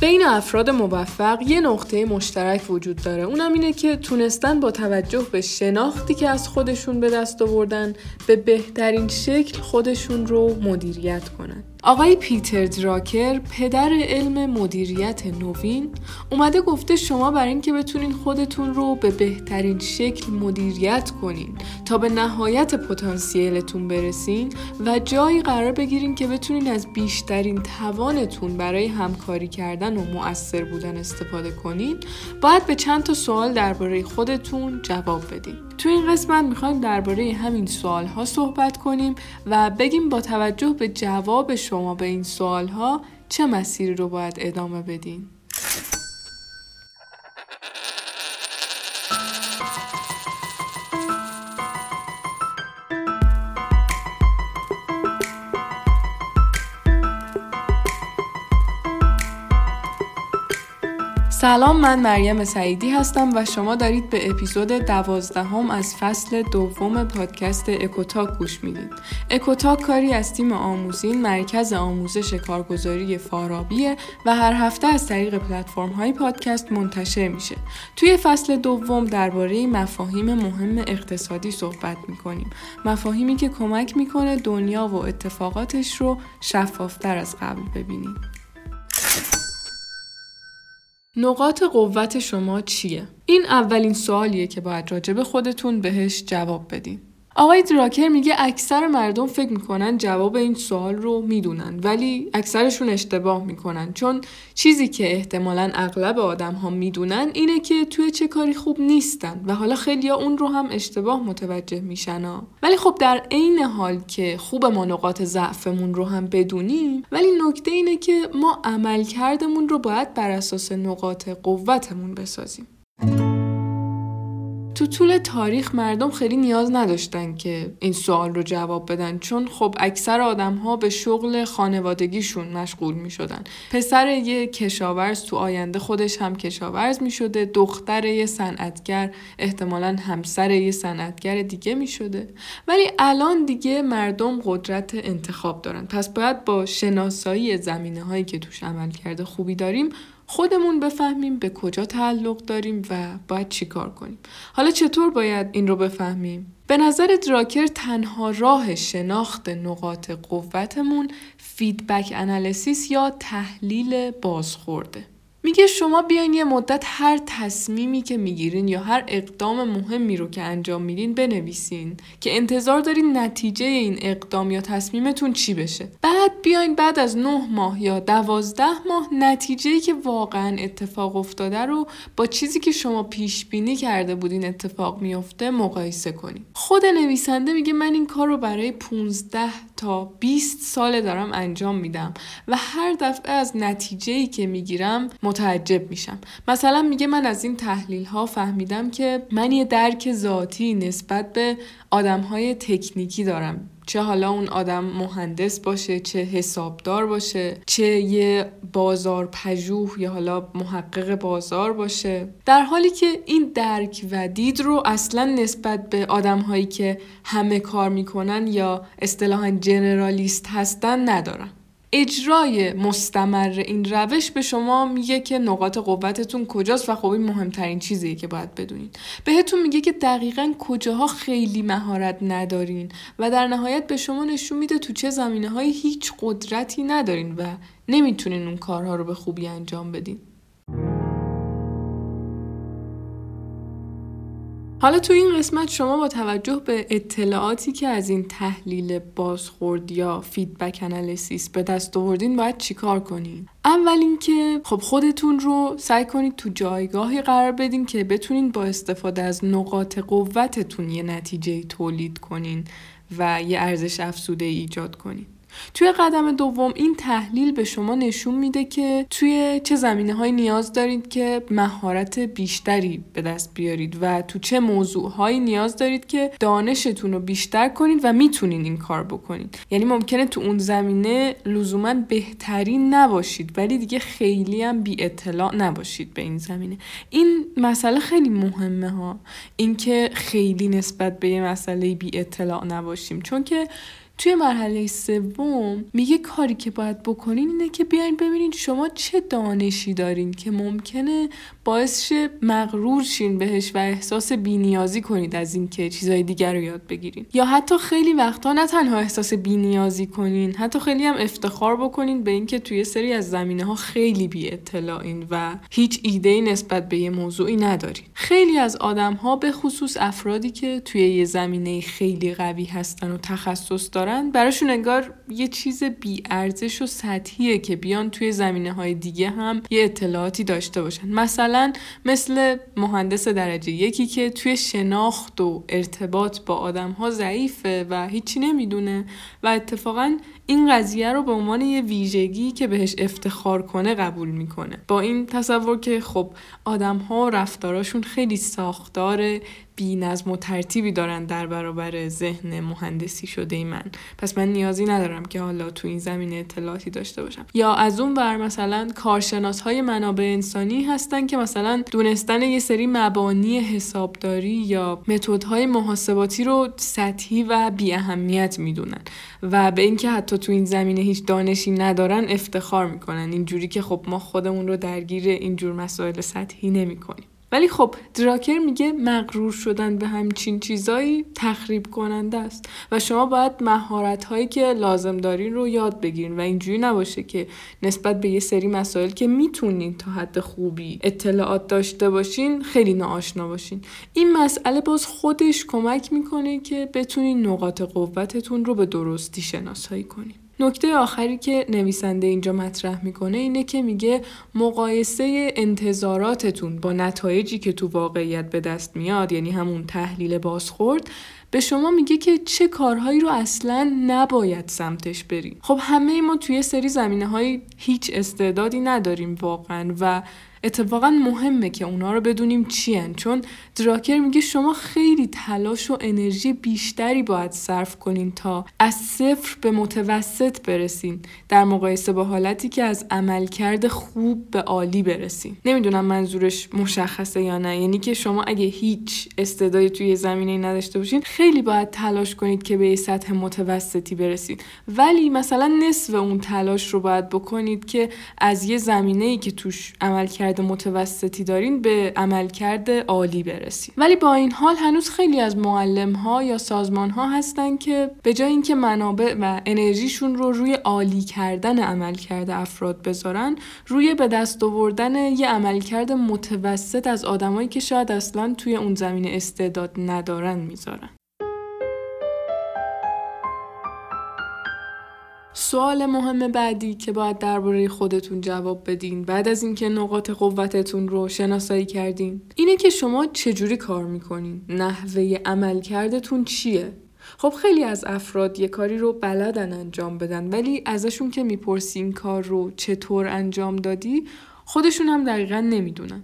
بین افراد موفق یه نقطه مشترک وجود داره. اونم اینه که تونستن با توجه به شناختی که از خودشون به دست آوردن به بهترین شکل خودشون رو مدیریت کنن. آقای پیتر دراکر پدر علم مدیریت نوین اومده گفته شما برای اینکه بتونین خودتون رو به بهترین شکل مدیریت کنین تا به نهایت پتانسیلتون برسین و جایی قرار بگیرین که بتونین از بیشترین توانتون برای همکاری کردن و مؤثر بودن استفاده کنین. باید به چند تا سوال درباره خودتون جواب بدین. تو این قسمت می‌خوایم درباره همین سوال ها صحبت کنیم و بگیم با توجه به جواب شما به این سوال ها چه مسیری رو باید ادامه بدین. سلام من مریم سعیدی هستم و شما دارید به اپیزود دوازدهم از فصل دوم پادکست اکوتاک گوش می‌دید. اکوتاک کاری از تیم آموزین مرکز آموزش کارگزاری فارابیه و هر هفته از طریق پلتفرم های پادکست منتشر میشه. توی فصل دوم درباره مفاهیم مهم اقتصادی صحبت می‌کنیم. مفاهیمی که کمک می‌کنه دنیا و اتفاقاتش رو شفافتر از قبل ببینیم. نقاط قوت شما چیه؟ این اولین سوالیه که باید راجع خودتون بهش جواب بدین. آقای دراکر میگه اکثر مردم فکر می‌کنن جواب این سوال رو می‌دونن ولی اکثرشون اشتباه می‌کنن چون چیزی که احتمالا اغلب آدم ها می‌دونن اینه که توی چه کاری خوب نیستن و حالا خیلی اون رو هم اشتباه متوجه میشن ها. ولی خب در عین حال که خوب ما نقاط ضعفمون رو هم بدونیم ولی نکته اینه که ما عمل کردمون رو باید بر اساس نقاط قوتمون بسازیم تو طول تاریخ مردم خیلی نیاز نداشتن که این سوال رو جواب بدن چون خب اکثر آدم ها به شغل خانوادگیشون مشغول می شدن. پسر یه کشاورز تو آینده خودش هم کشاورز می شده دختر یه صنعتگر احتمالا همسر یه صنعتگر دیگه می شده ولی الان دیگه مردم قدرت انتخاب دارن پس باید با شناسایی زمینه هایی که توش عمل کرده خوبی داریم خودمون بفهمیم به کجا تعلق داریم و باید چیکار کنیم. حالا چطور باید این رو بفهمیم؟ به نظر دراکر تنها راه شناخت نقاط قوتمون فیدبک انالیسیس یا تحلیل بازخورده. میگه شما بیاین یه مدت هر تصمیمی که می‌گیرین یا هر اقدام مهمی رو که انجام میدین بنویسین که انتظار دارین نتیجه این اقدام یا تصمیمتون چی بشه. بعد بیاین بعد از نه ماه یا دوازده ماه نتیجه که واقعا اتفاق افتاده رو با چیزی که شما پیش بینی کرده بودین اتفاق میفته مقایسه کنین. خود نویسنده میگه من این کار رو برای 15 تا 20 سال دارم انجام میدم و هر دفعه از نتیجه که می‌گیرم متعجب میشم. مثلا میگه من از این تحلیل ها فهمیدم که من یه درک ذاتی نسبت به آدم های تکنیکی دارم. چه حالا اون آدم مهندس باشه چه حسابدار باشه چه یه بازار پژوه یا حالا محقق بازار باشه. در حالی که این درک و دید رو اصلا نسبت به آدم هایی که همه کار می‌کنن یا اصطلاحا جنرالیست هستن ندارم اجرای مستمر این روش به شما میگه که نقاط قوتتون کجاست و خب این مهمترین چیزیه که باید بدونید. بهتون میگه که دقیقا کجاها خیلی مهارت ندارین و در نهایت به شما نشون میده تو چه زمینه هیچ قدرتی ندارین و نمی‌تونین اون کارها رو به خوبی انجام بدین. حالا تو این قسمت شما با توجه به اطلاعاتی که از این تحلیل بازخورد یا فیدبک انالیسیس به دست آوردین باید چیکار کنین؟ اول اینکه خب خودتون رو سعی کنید تو جایگاهی قرار بدین که بتونین با استفاده از نقاط قوتتون یه نتیجه تولید کنین و یه ارزش افزوده ایجاد کنین. توی قدم دوم این تحلیل به شما نشون میده که توی چه زمینه های نیاز دارید که مهارت بیشتری به دست بیارید و تو چه موضوع هایی نیاز دارید که دانشتون رو بیشتر کنید و می‌تونید این کار بکنید. یعنی ممکنه تو اون زمینه لزوما بهترین نباشید ولی دیگه خیلی هم بی اطلاع نباشید به این زمینه. این مسئله خیلی مهمه ها. اینکه خیلی نسبت به یه مسئله بی اطلاع نباشیم. چون که توی مرحله سوم میگه کاری که باید بکنین اینه که بیاین ببینین شما چه دانشی دارین که ممکنه باعث شه مغرور شین بهش و احساس بینیازی کنید از اینکه چیزای دیگر رو یاد بگیرین. یا حتی خیلی وقتا نه تنها احساس بینیازی کنین حتی خیلی هم افتخار بکنین به اینکه توی سری از زمینه ها خیلی بی اطلاعین و هیچ ایده نسبت به یه موضوعی ندارین. خیلی از آدم ها به خصوص افرادی که توی یه زمینه خیلی قوی هستن و تخصص دارن براشون انگار یه چیز بی ارزش و سطحیه که بیان توی زمینه های دیگه هم یه اطلاعاتی داشته باشن. مثلا مثل مهندس درجه یکی که توی شناخت و ارتباط با آدم ها ضعیفه و هیچی نمی‌دونه و اتفاقا این قضیه رو به عنوان یه ویژگی که بهش افتخار کنه قبول می‌کنه. با این تصور که خب آدم ها رفتاراشون خیلی ساختار بی نظم و ترتیبی دارن در برابر ذهن مهندسی شده ای من. پس من نیازی ندارم که حالا تو این زمینه اطلاعاتی داشته باشم. یا از اون بر مثلا کارشناس های منابع انسانی هستن که مثلا دونستن یه سری مبانی حسابداری یا متدهای محاسباتی رو سطحی و بی اهمیت می‌دونن و به اینکه حتی تو این زمینه هیچ دانشی ندارن افتخار می‌کنن. اینجوری که خب ما خودمون رو درگیر اینجور مسائل سطحی نمی‌کنیم. ولی خب دراکر میگه مغرور شدن به همچین چیزایی تخریب کننده است و شما باید مهارت هایی که لازم دارین رو یاد بگیرین و اینجوری نباشه که نسبت به یه سری مسائل که می‌تونین تا حد خوبی اطلاعات داشته باشین خیلی ناآشنا باشین. این مسئله باز خودش کمک می‌کنه که بتونین نقاط قوتتون رو به درستی شناسایی کنین. نکته آخری که نویسنده اینجا مطرح می‌کنه اینه که میگه مقایسه انتظاراتتون با نتایجی که تو واقعیت به دست میاد یعنی همون تحلیل بازخورد به شما میگه که چه کارهایی رو اصلا نباید سمتش بریم خب همه ما توی سری زمینه های هیچ استعدادی نداریم واقعا و اتفاقا مهمه که اونا رو بدونیم چی چون دراکر میگه شما خیلی تلاش و انرژی بیشتری باید صرف کنین تا از صفر به متوسط برسین. در مقایسه با حالتی که از عملکرد خوب به عالی برسین. نمی‌دونم منظورش مشخصه یا نه. یعنی که شما اگه هیچ استعدادی توی زمینه نداشته باشین خیلی باید تلاش کنید که به سطح متوسطی برسید ولی مثلا نصف اون تلاش رو باید بکنید که از یه زمینه ای که توش عملکرد عملکرد متوسطی دارین به عملکرد عالی برسید ولی با این حال هنوز خیلی از معلم ها یا سازمان ها هستن که به جای اینکه منابع و انرژیشون رو روی عالی کردن عملکرد افراد بذارن روی به دست آوردن یه عملکرد متوسط از آدمایی که شاید اصلا توی اون زمین استعداد ندارن می‌ذارن. سوال مهم بعدی که باید درباره خودتون جواب بدین بعد از اینکه نقاط قوتتون رو شناسایی کردین. اینه که شما چجوری کار می‌کنین؟ نحوه عملکردتون چیه؟ خب خیلی از افراد یه کاری رو بلدن انجام بدن ولی ازشون که می‌پرسین کار رو چطور انجام دادی خودشون هم دقیقا نمی‌دونن.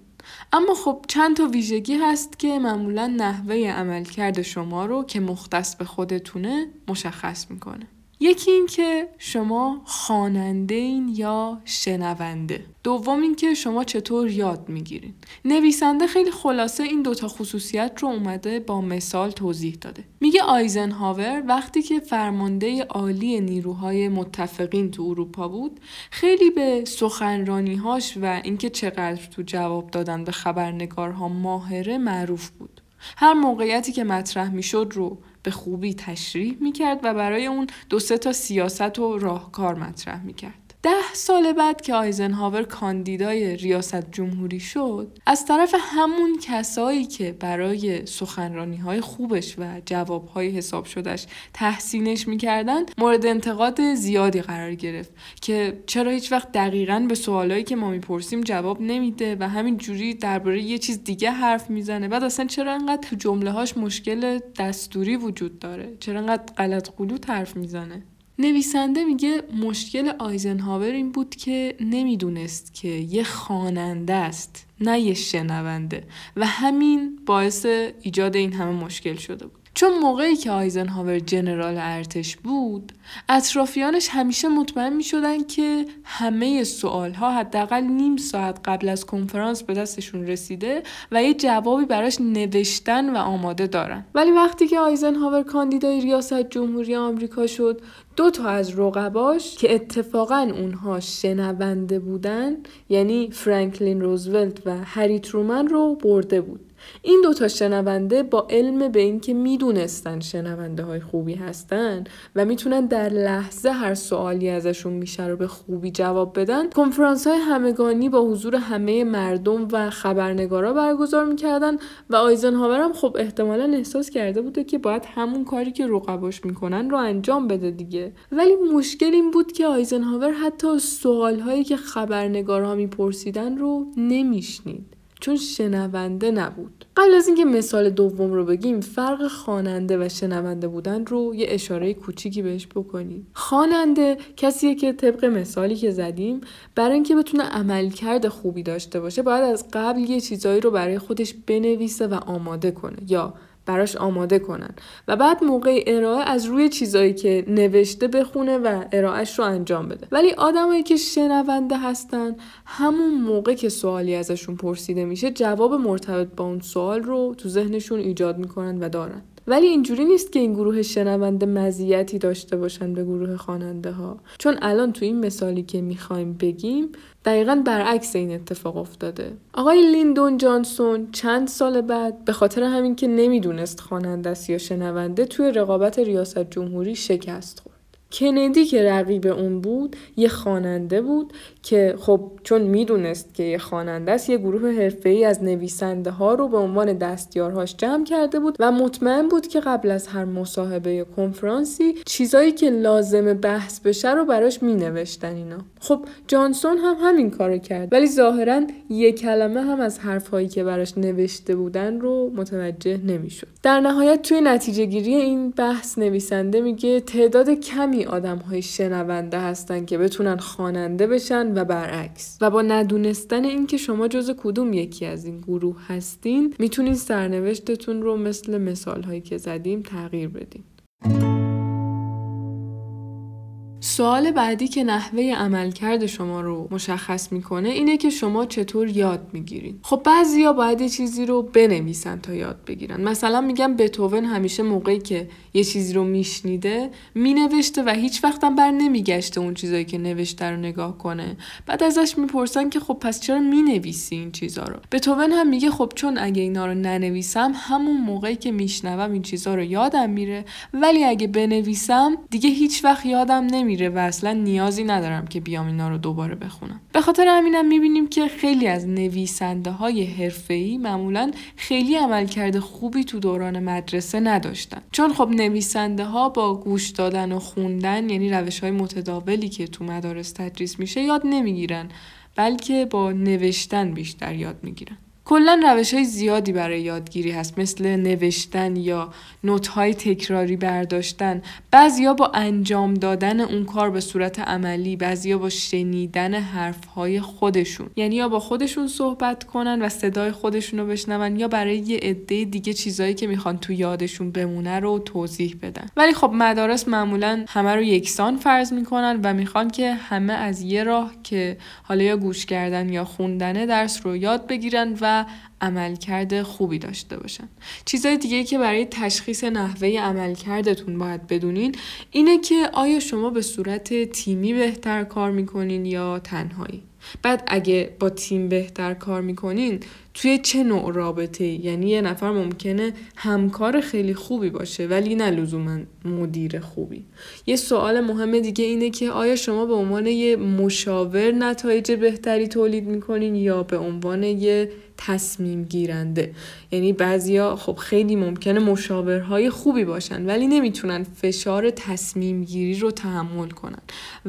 اما خب چند تا ویژگی هست که معمولا نحوه عملکرد شما رو که مختص به خودتونه مشخص می‌کنه. یکی این که شما خواننده این یا شنونده. دوم این که شما چطور یاد می‌گیرین. نویسنده خیلی خلاصه این دوتا خصوصیت رو اومده با مثال توضیح داده. میگه آیزنهاور وقتی که فرمانده عالی نیروهای متفقین تو اروپا بود خیلی به سخنرانیهاش و اینکه چقدر تو جواب دادن به خبرنگارها ماهره معروف بود. هر موقعیتی که مطرح می‌شد رو به خوبی تشریح می‌کرد و برای اون دو سه تا سیاست و راهکار مطرح می‌کرد. ده سال بعد که آیزنهاور کاندیدای ریاست جمهوری شد از طرف همون کسایی که برای سخنرانی های خوبش و جواب های حساب شدش تحسینش می‌کردن مورد انتقاد زیادی قرار گرفت که چرا هیچ وقت دقیقا به سوالایی که ما می‌پرسیم جواب نمیده و همین جوری درباره یه چیز دیگه حرف می‌زنه. بعد اصلا چرا انقدر تو جمله هاش مشکل دستوری وجود داره؟ چرا انقدر غلط قلوت حرف می‌زنه؟ نویسنده میگه مشکل آیزنهاور این بود که نمی‌دونست که یه خواننده است نه یه شنونده و همین باعث ایجاد این همه مشکل شده بود. چون موقعی که آیزنهاور جنرال ارتش بود اطرافیانش همیشه مطمئن می شدن که همه سوال ها حداقل نیم ساعت قبل از کنفرانس به دستشون رسیده و یه جوابی براش نوشتن و آماده دارن. ولی وقتی که آیزنهاور کاندیدای ریاست جمهوری آمریکا شد دو تا از رقباش که اتفاقا اونها شنونده بودن یعنی فرانکلین روزولت و هری ترومن رو برده بود. این دوتا شنونده با علم به اینکه می‌دونستن شنونده های خوبی هستن و می‌تونن در لحظه هر سوالی ازشون میشه رو به خوبی جواب بدن کنفرانس های همگانی با حضور همه مردم و خبرنگارا برگزار می‌کردن و آیزنهاور هم خب احتمالا احساس کرده بوده که باید همون کاری که رقباش می‌کنن رو انجام بده دیگه. ولی مشکل این بود که آیزنهاور حتی سوال هایی که خبرنگارها میپرسیدن رو نمیشنید. چون شنونده نبود. قبل از اینکه مثال دوم رو بگیم فرق خواننده و شنونده بودن رو یه اشاره کوچیکی بهش بکنیم. خواننده کسیه که طبق مثالی که زدیم برای اینکه بتونه عملکرد خوبی داشته باشه باید از قبل یه چیزایی رو برای خودش بنویسه و آماده کنه. یا براش آماده کنن. و بعد موقع ارائه از روی چیزایی که نوشته بخونه و ارائهش رو انجام بده. ولی آدمایی که شنونده هستن همون موقع که سوالی ازشون پرسیده میشه جواب مرتبط با اون سوال رو تو ذهنشون ایجاد می‌کنن و دارن. ولی اینجوری نیست که این گروه شنونده مزیتی داشته باشن به گروه خواننده ها چون الان تو این مثالی که می‌خوایم بگیم دقیقا برعکس این اتفاق افتاده. آقای لیندون جانسون چند سال بعد به خاطر همین که نمی‌دونست خواننده است یا شنونده توی رقابت ریاست جمهوری شکست خورد. کندی که رقیب اون بود یه خواننده بود که خب چون می‌دونست که یه خواننده است یه گروه ای از نویسنده ها رو به عنوان دستیارهاش جمع کرده بود و مطمئن بود که قبل از هر مصاحبه کنفرانسی چیزایی که لازم بحث بشه رو براش می نوشتن اینا. خب جانسون هم همین کارو کرد ولی ظاهرا یه کلمه هم از حرفهایی که براش نوشته بودن رو متوجه نمی‌شد. در نهایت توی نتیجه گیری این بحث نویسنده میگه تعداد کمی آدم های شنونده هستن که بتونن خواننده بشن و برعکس. و با ندونستن اینکه شما جز کدوم یکی از این گروه هستین می‌تونین سرنوشتتون رو مثل مثال هایی که زدیم تغییر بدین. سوال بعدی که نحوه عملکرد شما رو مشخص می‌کنه اینه که شما چطور یاد می‌گیرید خب بعضیا باید یه چیزی رو بنویسن تا یاد بگیرن. مثلا میگم بتوون همیشه موقعی که یه چیزی رو میشنیده مینوشته و هیچ وقتم بر نمیگشته اون چیزایی که نوشته رو نگاه کنه. بعد ازش می‌پرسن که خب پس چرا می‌نویسی این چیزا رو؟ بتوون هم میگه خب چون اگه اینا رو ننویسم همون موقعی که میشنوم این چیزا رو یادم میره. ولی اگه بنویسم دیگه هیچ وقت یادم نمیره و اصلا نیازی ندارم که بیام اینا رو دوباره بخونم. به خاطر همینم می‌بینیم که خیلی از نویسنده های حرفه‌ای معمولا خیلی عملکرد خوبی تو دوران مدرسه نداشتن. چون خب نویسنده ها با گوش دادن و خوندن یعنی روش های متداولی که تو مدارس تدریس میشه یاد نمی‌گیرن بلکه با نوشتن بیشتر یاد می‌گیرن. کلا روش های زیادی برای یادگیری هست مثل نوشتن یا نوت های تکراری برداشتن. بعضیا با انجام دادن اون کار به صورت عملی بعضیا با شنیدن حرف های خودشون. یعنی یا با خودشون صحبت کنن و صدای خودشون رو بشنون یا برای یه عده دیگه چیزایی که می‌خوان تو یادشون بمونه رو توضیح بدن. ولی خب مدارس معمولا همه رو یکسان فرض می‌کنن و می‌خوان که همه از یه راه که حالا یا گوش کردن یا خوندن درس رو یاد بگیرن و عملکرد خوبی داشته باشن. چیزهای دیگه که برای تشخیص نحوه عملکردتون باید بدونین اینه که آیا شما به صورت تیمی بهتر کار می‌کنین یا تنهایی؟ بعد اگه با تیم بهتر کار می‌کنین توی چه نوع رابطه یعنی یه نفر ممکنه همکار خیلی خوبی باشه ولی نه لزوما مدیر خوبی. یه سوال مهم دیگه اینه که آیا شما به عنوان یه مشاور نتایج بهتری تولید می‌کنین یا به عنوان یه تصمیم گیرنده؟ یعنی بعضیا خب خیلی ممکنه مشاورهای خوبی باشن ولی نمی‌تونن فشار تصمیم گیری رو تحمل کنن.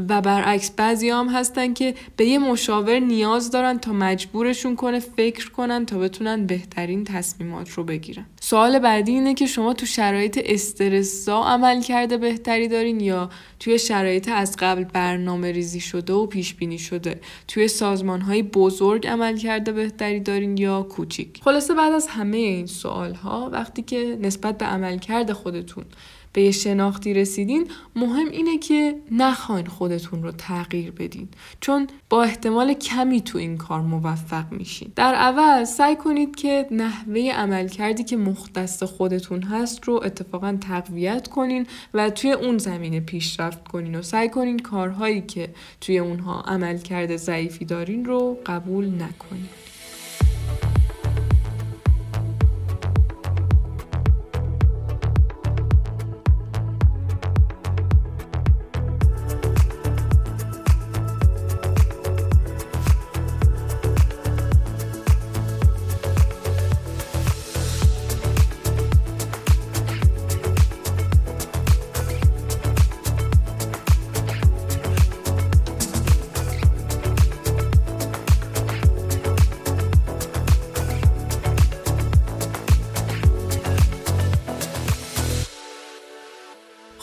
و برعکس بعضی هم هستن که به یه مشاور نیاز دارن تا مجبورشون کنه فکر کنن کنن تا بتونن بهترین تصمیمات رو بگیرن. سوال بعدی اینه که شما تو شرایط استرسا عمل کرده بهتری دارین یا توی شرایط از قبل برنامه ریزی شده و پیش بینی شده توی سازمان های بزرگ عمل کرده بهتری دارین یا کوچیک؟ خلاصه بعد از همه این سوال ها وقتی که نسبت به عملکرد خودتون به یه شناختی رسیدین مهم اینه که نخواین خودتون رو تغییر بدین. چون با احتمال کمی تو این کار موفق میشین. در اول سعی کنید که نحوه عملکردی که مختص خودتون هست رو اتفاقا تقویت کنین و توی اون زمینه پیشرفت کنین و سعی کنین کارهایی که توی اونها عملکرد ضعیفی دارین رو قبول نکنین.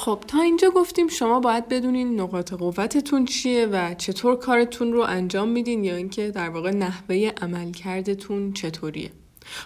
خب تا اینجا گفتیم شما باید بدونین نقاط قوتتون چیه و چطور کارتون رو انجام میدین یا اینکه در واقع نحوه عملکردتون چطوریه.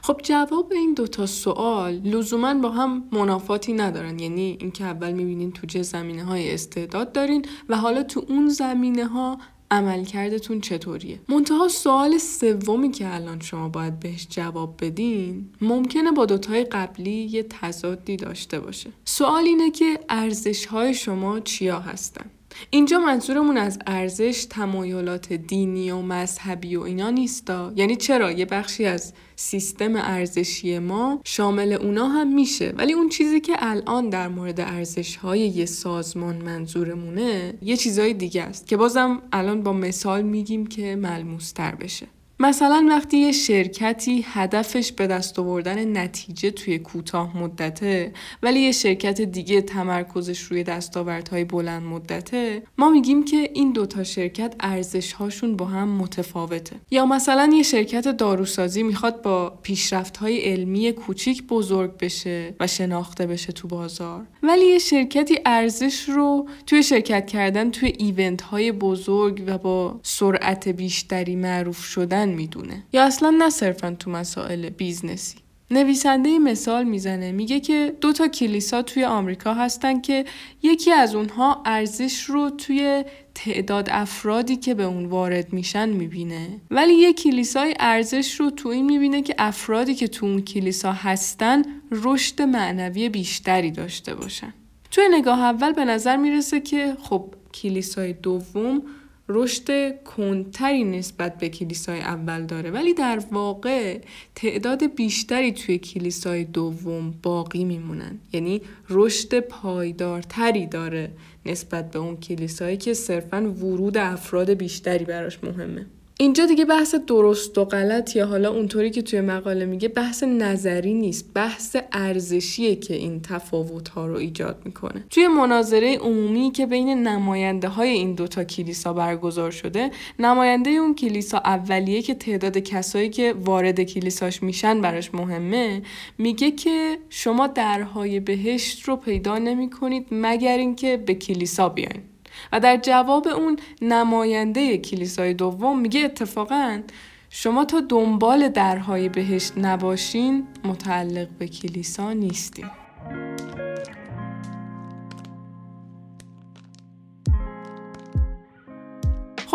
خب جواب این دوتا سوال لزوما با هم منافاتی ندارن. یعنی اینکه اول می‌بینین تو چه زمینه های استعداد دارین و حالا تو اون زمینه ها عملکردتون چطوریه؟ منتها سوال سومی که الان شما باید بهش جواب بدین ممکنه با دوتای قبلی یه تضادی داشته باشه. سوال اینه که ارزش های شما چیا هستن؟ اینجا منظورمون از ارزش تمایلات دینی و مذهبی و اینا نیستا. یعنی چرا؟ یه بخشی از سیستم ارزشی ما شامل اونا هم میشه. ولی اون چیزی که الان در مورد ارزش های یه سازمان منظورمونه یه چیزای دیگه است که بازم الان با مثال میگیم که ملموستر بشه. مثلا وقتی یه شرکتی هدفش به دست آوردن نتیجه توی کوتاه مدته ولی یه شرکت دیگه تمرکزش روی دستاوردهای بلند مدته ما میگیم که این دوتا شرکت ارزش هاشون با هم متفاوته. یا مثلا یه شرکت داروسازی می‌خواد با پیشرفت های علمی کوچیک بزرگ بشه و شناخته بشه تو بازار. ولی یه شرکتی ارزش رو توی شرکت کردن توی event های بزرگ و با سرعت بیشتری معروف شدن می‌دونه. یا اصلا نه صرفا تو مسائل business ی. نویسنده مثال می‌زنه. میگه که دو تا کلیسا توی آمریکا هستن که یکی از اونها ارزش رو توی تعداد افرادی که به اون وارد میشن می‌بینه. ولی یه کلیسای ارزش رو تو این می‌بینه که افرادی که تو اون کلیسا هستن رشد معنوی بیشتری داشته باشن. توی نگاه اول به نظر می‌رسه که خب کلیسای دوم رشد کندتری نسبت به کلیسای اول داره. ولی در واقع تعداد بیشتری توی کلیسای دوم باقی میمونن. یعنی رشد پایدارتری داره نسبت به اون کلیسایی که صرفا ورود افراد بیشتری براش مهمه. اینجا دیگه بحث درست و غلط یا حالا اونطوری که توی مقاله میگه بحث نظری نیست بحث ارزشیه که این تفاوت ها رو ایجاد می‌کنه. توی مناظره عمومی که بین نماینده های این دوتا کلیسا برگزار شده نماینده اون کلیسا اولیه که تعداد کسایی که وارد کلیساش میشن براش مهمه میگه که شما درهای بهشت رو پیدا نمی‌کنید مگر اینکه به کلیسا بیاین. و در جواب اون نماینده کلیسای دوم میگه اتفاقا شما تا دنبال درهای بهشت نباشین متعلق به کلیسا نیستیم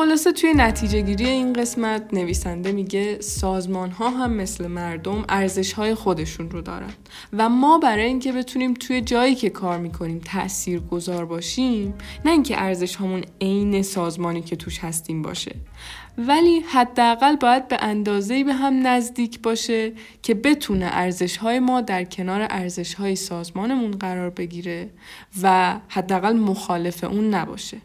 خلاصه توی نتیجه گیری این قسمت نویسنده میگه سازمان ها هم مثل مردم ارزش های خودشون رو دارن و ما برای اینکه بتونیم توی جایی که کار می‌کنیم تأثیر گذار باشیم نه اینکه ارزش همون عین سازمانی که توش هستیم باشه. ولی حداقل باید به اندازه‌ای به هم نزدیک باشه که بتونه ارزش های ما در کنار ارزش های سازمانمون قرار بگیره و حداقل مخالف اون نباشه.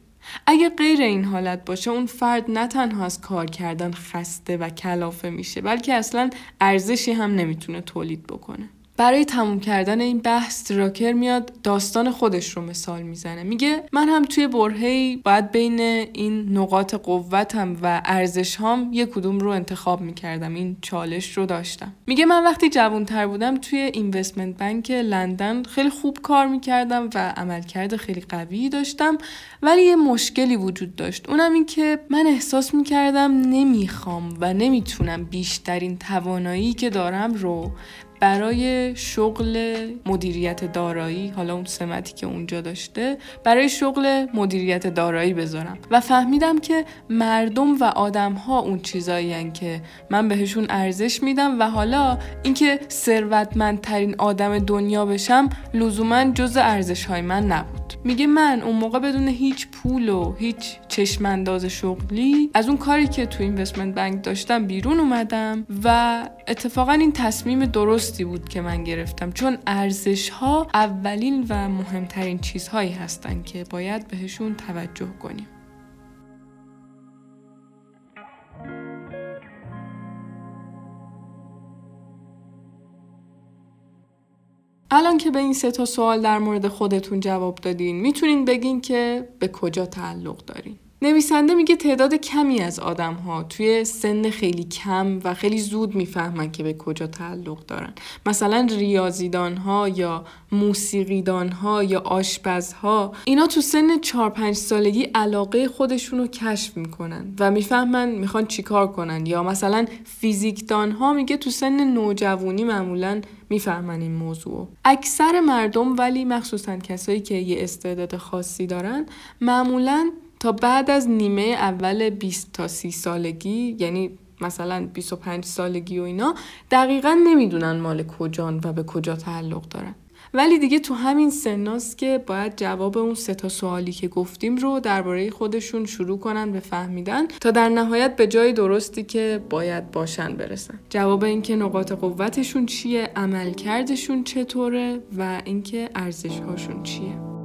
اگه غیر این حالت باشه اون فرد نه تنها از کار کردن خسته و کلافه میشه بلکه اصلا ارزشی هم نمی‌تونه تولید بکنه. برای تموم کردن این بحث راکر میاد داستان خودش رو مثال می‌زنه. میگه من هم توی برهی باید بین این نقاط قوتم و ارزش هام یک کدوم رو انتخاب می‌کردم. این چالش رو داشتم. میگه من وقتی جوانتر بودم توی اینوستمنت بانک لندن خیلی خوب کار می‌کردم و عملکرد خیلی قوی داشتم ولی یه مشکلی وجود داشت. اونم این که من احساس می‌کردم نمی‌خوام و نمی‌تونم بیشترین توانایی که دارم رو برای شغل مدیریت دارایی حالا اون سمتی که اونجا داشته برای شغل مدیریت دارایی بذارم. و فهمیدم که مردم و آدم ها اون چیزایی که من بهشون ارزش میدم و حالا اینکه ثروتمندترین آدم دنیا بشم لزوما جز ارزش های من نبود. میگه من اون موقع بدون هیچ پول و هیچ چشمانداز شغلی از اون کاری که تو اینوستمنت بانک داشتم بیرون اومدم و اتفاقا این تصمیم درستی بود که من گرفتم. چون ارزش ها اولین و مهمترین چیزهایی هستن که باید بهشون توجه کنیم. الان که به این سه تا سوال در مورد خودتون جواب دادین می‌تونین بگین که به کجا تعلق دارین. نویسنده میگه تعداد کمی از آدم ها توی سن خیلی کم و خیلی زود می‌فهمن که به کجا تعلق دارن. مثلا ریاضیدان ها یا موسیقیدان ها یا آشپز ها اینا تو سن 4 5 سالگی علاقه خودشون رو کشف می‌کنن و می‌فهمن می‌خوان چیکار کنن. یا مثلا فیزیکدان ها میگه تو سن نوجوانی معمولا می‌فهمن این موضوع اکثر مردم ولی مخصوصا کسایی که یه استعداد خاصی دارن معمولا تا بعد از نیمه اول 20 تا 30 سالگی یعنی مثلا 25 سالگی و اینا دقیقا نمی‌دونن مال کجان و به کجا تعلق دارن. ولی دیگه تو همین سناست که باید جواب اون سه تا سوالی که گفتیم رو درباره خودشون شروع کنن به فهمیدن تا در نهایت به جای درستی که باید باشن برسن. جواب اینکه نقاط قوتشون چیه عملکردشون چطوره و اینکه ارزشهاشون چیه.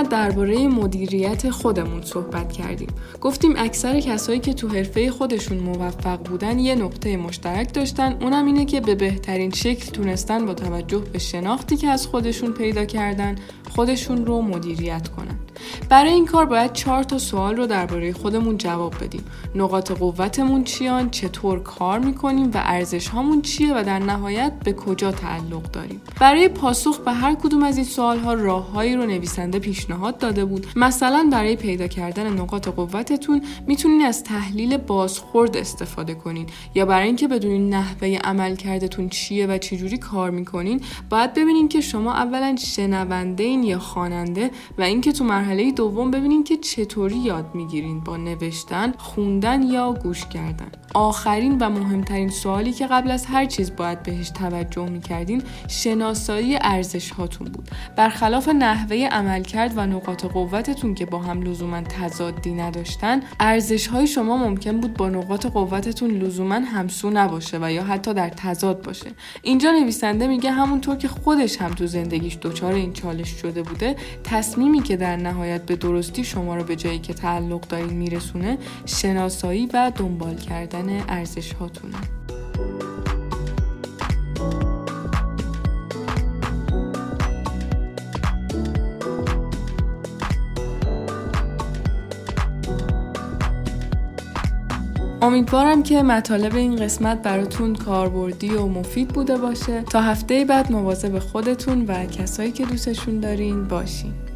قسمت درباره مدیریت خودمون صحبت کردیم. گفتیم اکثر کسایی که تو حرفه خودشون موفق بودن یه نقطه مشترک داشتن اونم اینه که به بهترین شکل تونستن با توجه به شناختی که از خودشون پیدا کردن خودشون رو مدیریت کنن. برای این کار باید چهار تا سوال رو درباره خودمون جواب بدیم. نقاط قوتمون چیان، چطور کار می‌کنیم و ارزش هامون چیه و در نهایت به کجا تعلق داریم. برای پاسخ به هر کدوم از این سوال ها راههایی رو نویسنده پیشنهاد داده بود. مثلا برای پیدا کردن نقاط قوتتون می‌تونین از تحلیل بازخورد استفاده کنین یا برای اینکه بدونین نحوه عمل کردتون چیه و چجوری کار می‌کنین باید ببینین که شما اولا شنونده این یا خواننده و اینکه تو مرحله دوم ببینین که چطوری یاد می‌گیرین با نوشتن، خوندن یا گوش کردن. آخرین و مهمترین سوالی که قبل از هر چیز باید بهش توجه می‌کردین شناسایی ارزش هاتون بود. برخلاف نحوه عملکرد و نقاط قوتتون که با هم لزوما تضادی نداشتن، ارزش های شما ممکن بود با نقاط قوتتون لزوما همسو نباشه و یا حتی در تضاد باشه. اینجا نویسنده میگه همونطور که خودش هم تو زندگیش دچار این چالش شده بوده، تصمیمی که در نهایت به درستی شما رو به جایی که تعلق دارین میرسونه شناسایی و دنبال کردن ارزش هاتونه امیدوارم که مطالب این قسمت براتون کاربردی و مفید بوده باشه. تا هفته بعد مواظب خودتون و کسایی که دوستشون دارین باشین.